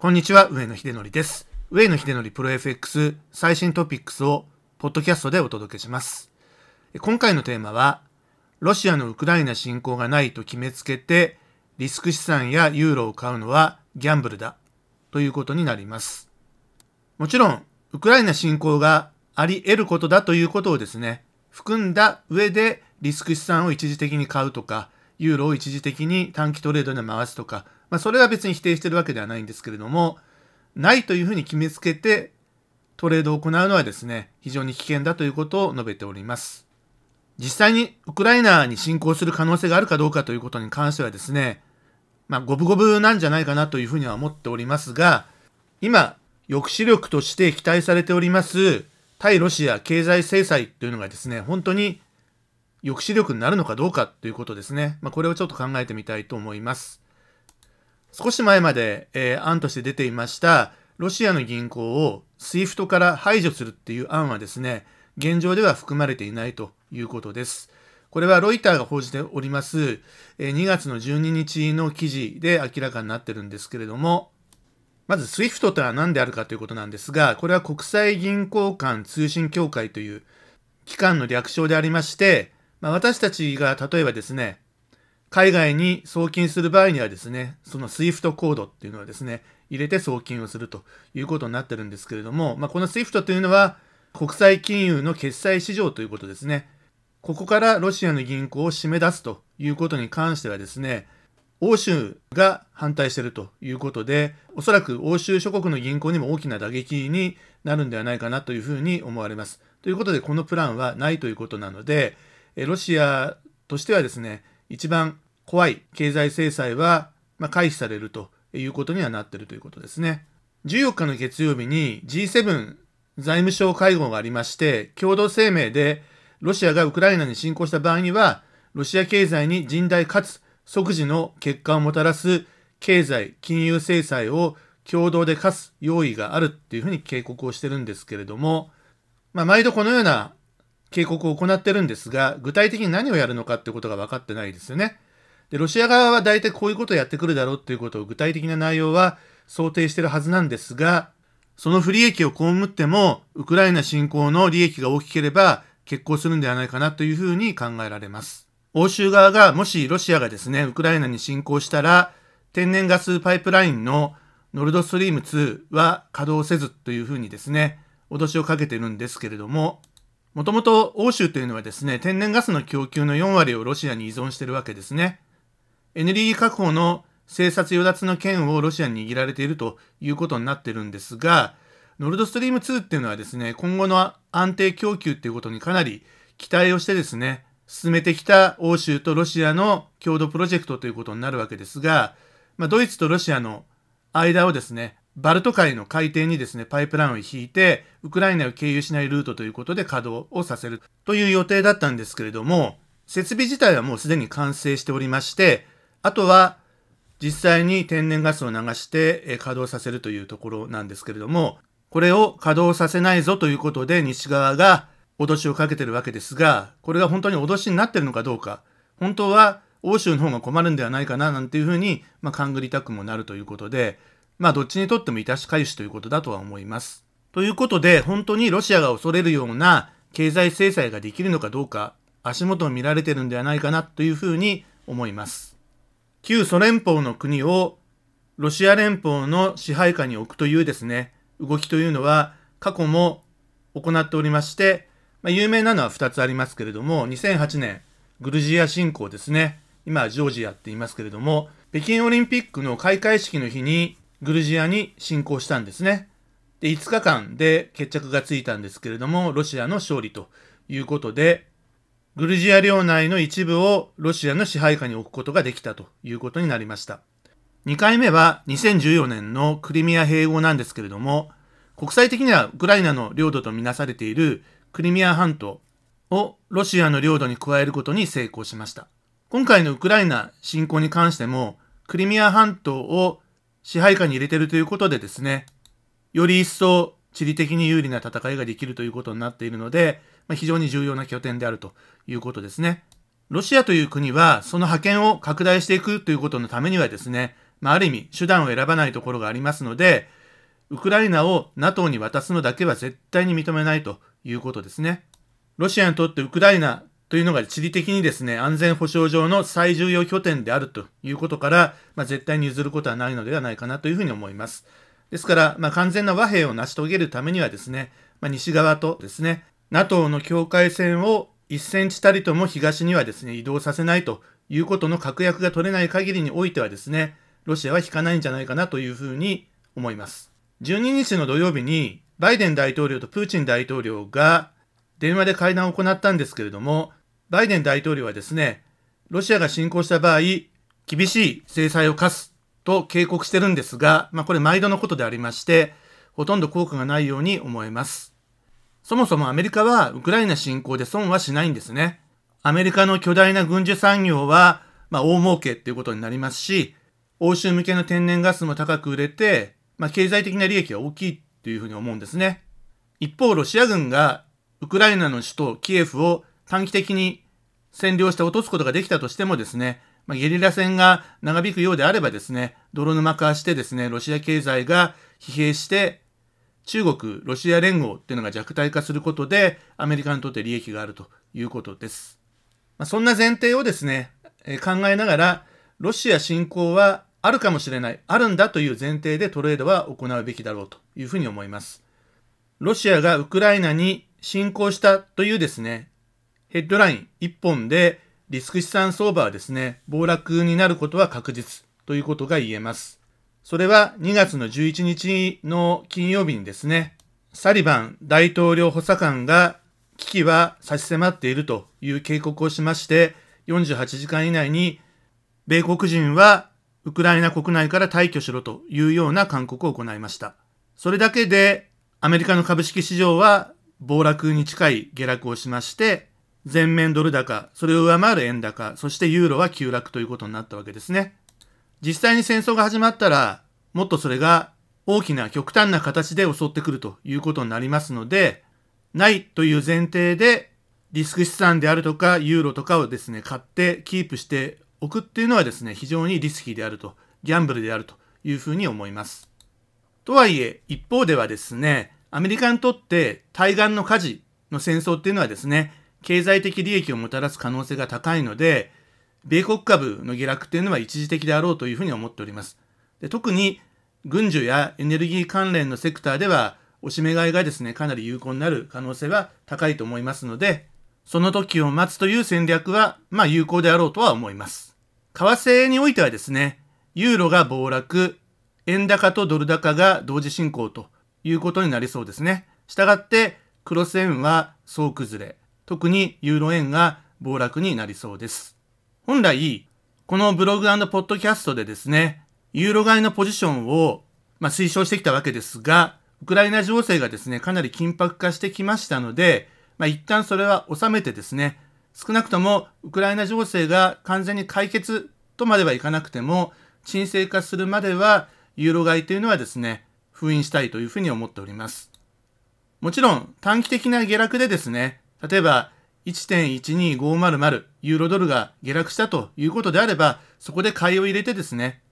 こんにちは、上野秀則です。上野秀則プロ FX 最新トピックスをポッドキャストでお届けします。今回のテーマは、ロシアのウクライナ侵攻がないと決めつけて、リスク資産やユーロを買うのはギャンブルだということになります。もちろん、ウクライナ侵攻があり得ることだということをですね、含んだ上でリスク資産を一時的に買うとか、ユーロを一時的に短期トレードで回すとか、まあ、それは別に否定してるわけではないんですけれども、ないというふうに決めつけてトレードを行うのはですね、非常に危険だということを述べております。実際にウクライナに侵攻する可能性があるかどうかということに関してはですね、まあ、五分五分なんじゃないかなというふうには思っておりますが、今、抑止力として期待されております、対ロシア経済制裁というのがですね、本当に抑止力になるのかどうかということですね。まあ、これをちょっと考えてみたいと思います。少し前まで、えー、案として出ていました、ロシアの銀行を SWIFT から排除するっていう案はですね、現状では含まれていないということです。これはロイターが報じております、2月の12日の記事で明らかになってるんですけれども、まず SWIFT とは何であるかということなんですが、これは国際銀行間通信協会という機関の略称でありまして、まあ、私たちが例えばですね、海外に送金する場合にはですね、その SWIFT コードっていうのはですね、入れて送金をするということになってるんですけれども、まあ、この SWIFT というのは国際金融の決済市場ということですね。ここからロシアの銀行を締め出すということに関してはですね、欧州が反対しているということで、おそらく欧州諸国の銀行にも大きな打撃になるんではないかなというふうに思われます。ということで、このプランはないということなので、ロシアとしてはですね、一番怖い経済制裁は、まあ、回避されるということにはなっているということですね。14日の月曜日に G7 財務省会合がありまして、共同声明でロシアがウクライナに侵攻した場合には、ロシア経済に甚大かつ即時の結果をもたらす経済、金融制裁を共同で課す用意があるっていうふうに警告をしてるんですけれども、まあ、毎度このような警告を行ってるんですが、具体的に何をやるのかってことが分かってないですよね。で、ロシア側は大体こういうことをやってくるだろうっていうことを具体的な内容は想定してるはずなんですが、その不利益を被っても、ウクライナ侵攻の利益が大きければ決行するんではないかなというふうに考えられます。欧州側がもしロシアがですね、ウクライナに侵攻したら、天然ガスパイプラインのノルドストリーム2は稼働せずというふうにですね、脅しをかけてるんですけれども、もともと欧州というのはですね、天然ガスの供給の4割をロシアに依存しているわけですね。エネルギー確保の生殺与奪の権をロシアに握られているということになってるんですが、ノルドストリーム2っていうのはですね、今後の安定供給っていうことにかなり期待をしてですね、進めてきた欧州とロシアの共同プロジェクトということになるわけですが、まあ、ドイツとロシアの間をですね、バルト海の海底にですね、パイプラインを引いて、ウクライナを経由しないルートということで稼働をさせるという予定だったんですけれども、設備自体はもうすでに完成しておりまして、あとは実際に天然ガスを流して稼働させるというところなんですけれども、これを稼働させないぞということで西側が脅しをかけてるわけですが、これが本当に脅しになってるのかどうか、本当は欧州の方が困るんではないかななんていうふうに、まあ、勘ぐりたくもなるということで、まあどっちにとっても致し返しということだとは思います。ということで、本当にロシアが恐れるような経済制裁ができるのかどうか、足元を見られてるんではないかなというふうに思います。旧ソ連邦の国をロシア連邦の支配下に置くというですね、動きというのは過去も行っておりまして、まあ、有名なのは2つありますけれども、2008年、グルジア侵攻ですね。今はジョージアって言いますけれども、北京オリンピックの開会式の日にグルジアに侵攻したんですね。で、5日間で決着がついたんですけれども、ロシアの勝利ということで、グルジア領内の一部をロシアの支配下に置くことができたということになりました。2回目は2014年のクリミア併合なんですけれども、国際的にはウクライナの領土とみなされているクリミア半島をロシアの領土に加えることに成功しました。今回のウクライナ侵攻に関しても、クリミア半島を支配下に入れてるということでですね、より一層地理的に有利な戦いができるということになっているので、まあ、非常に重要な拠点であるということですね。ロシアという国はその覇権を拡大していくということのためにはですね、まあ、ある意味手段を選ばないところがありますので、ウクライナを NATO に渡すのだけは絶対に認めないということですね。ロシアにとってウクライナというのが地理的にですね、安全保障上の最重要拠点であるということから、まあ、絶対に譲ることはないのではないかなというふうに思います。ですから、まあ、完全な和平を成し遂げるためにはですね、まあ、西側とですね、NATO の境界線を1センチたりとも東にはですね、移動させないということの確約が取れない限りにおいてはですね、ロシアは引かないんじゃないかなというふうに思います。12日の土曜日に、バイデン大統領とプーチン大統領が電話で会談を行ったんですけれども、バイデン大統領はですね、ロシアが侵攻した場合、厳しい制裁を科すと警告してるんですが、まあこれ毎度のことでありまして、ほとんど効果がないように思えます。そもそもアメリカはウクライナ侵攻で損はしないんですね。アメリカの巨大な軍需産業は、まあ、大儲けっていうことになりますし、欧州向けの天然ガスも高く売れて、まあ、経済的な利益は大きいというふうに思うんですね。一方、ロシア軍がウクライナの首都キエフを短期的に占領して落とすことができたとしてもですね、まあ、ゲリラ戦が長引くようであればですね、泥沼化してですね、ロシア経済が疲弊して、中国、ロシア連合っていうのが弱体化することで、アメリカにとって利益があるということです。まあ、そんな前提をですね、えー、考えながら、ロシア侵攻はあるかもしれない、あるんだという前提でトレードは行うべきだろうというふうに思います。ロシアがウクライナに侵攻したというですね、ヘッドライン1本でリスク資産相場はですね、暴落になることは確実ということが言えます。それは2月の11日の金曜日にですね、サリバン大統領補佐官が危機は差し迫っているという警告をしまして、48時間以内に、米国人はウクライナ国内から退去しろというような勧告を行いました。それだけで、アメリカの株式市場は暴落に近い下落をしまして、全面ドル高、それを上回る円高、そしてユーロは急落ということになったわけですね。実際に戦争が始まったら、もっとそれが大きな極端な形で襲ってくるということになりますので、ないという前提で、リスク資産であるとか、ユーロとかをですね、買ってキープしておくっていうのはですね、非常にリスキーであると、ギャンブルであるというふうに思います。とはいえ、一方ではですね、アメリカにとって対岸の火事の戦争っていうのはですね、経済的利益をもたらす可能性が高いので、米国株の下落っていうのは一時的であろうというふうに思っております。で特に軍需やエネルギー関連のセクターではおしめ買いがですね、かなり有効になる可能性は高いと思いますので、その時を待つという戦略は、まあ有効であろうとは思います。為替においてはですね、ユーロが暴落、円高とドル高が同時進行ということになりそうですね。したがって、クロス円は総崩れ、特にユーロ円が暴落になりそうです。本来、このブログポッドキャストでですね、ユーロ買いのポジションを、まあ、推奨してきたわけですが、ウクライナ情勢がですね、かなり緊迫化してきましたので、まあ、一旦それは収めてですね、少なくともウクライナ情勢が完全に解決とまではいかなくても、沈静化するまでは、ユーロ買いというのはですね、封印したいというふうに思っております。もちろん、短期的な下落でですね、例えば1.12500ユーロドルが下落したということであれば、そこで買いを入れてですね、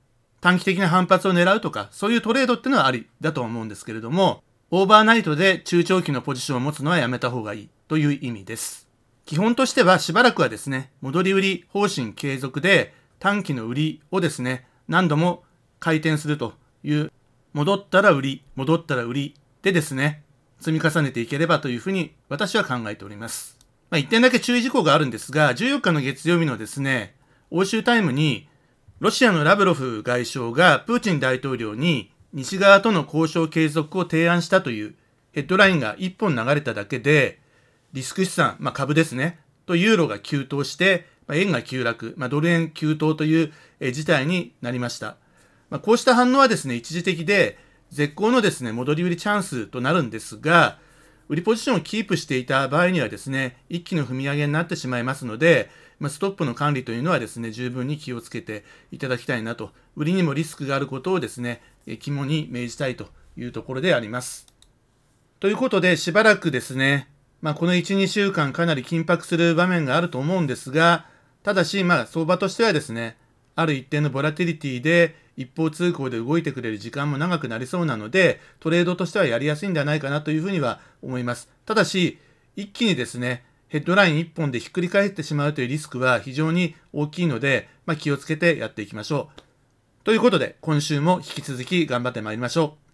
短期的な反発を狙うとか、そういうトレードってのはありだと思うんですけれども、オーバーナイトで中長期のポジションを持つのはやめた方がいいという意味です。基本としてはしばらくはですね、戻り売り方針継続で短期の売りをですね、何度も回転するという、戻ったら売り、戻ったら売りでですね、積み重ねていければというふうに私は考えております。まあ、一点だけ注意事項があるんですが、14日の月曜日のですね、欧州タイムにロシアのラブロフ外相がプーチン大統領に西側との交渉継続を提案したというヘッドラインが1本流れただけで、リスク資産、まあ、株ですね、とユーロが急騰して、まあ、円が急落、まあ、ドル円急騰という、事態になりました。まあ、こうした反応はですね、一時的で、絶好のですね、戻り売りチャンスとなるんですが、売りポジションをキープしていた場合にはですね、一気の踏み上げになってしまいますので、ま、ストップの管理というのはですね、十分に気をつけていただきたいなと、売りにもリスクがあることをですね、肝に銘じたいというところであります。ということで、しばらくですね、まあ、この1、2週間かなり緊迫する場面があると思うんですが、ただし、まあ、相場としてはですね、ある一定のボラティリティで一方通行で動いてくれる時間も長くなりそうなので、トレードとしてはやりやすいんではないかなというふうには思います。ただし、一気にですね、ヘッドライン1本でひっくり返ってしまうというリスクは非常に大きいので、まあ、気をつけてやっていきましょう。ということで、今週も引き続き頑張ってまいりましょう。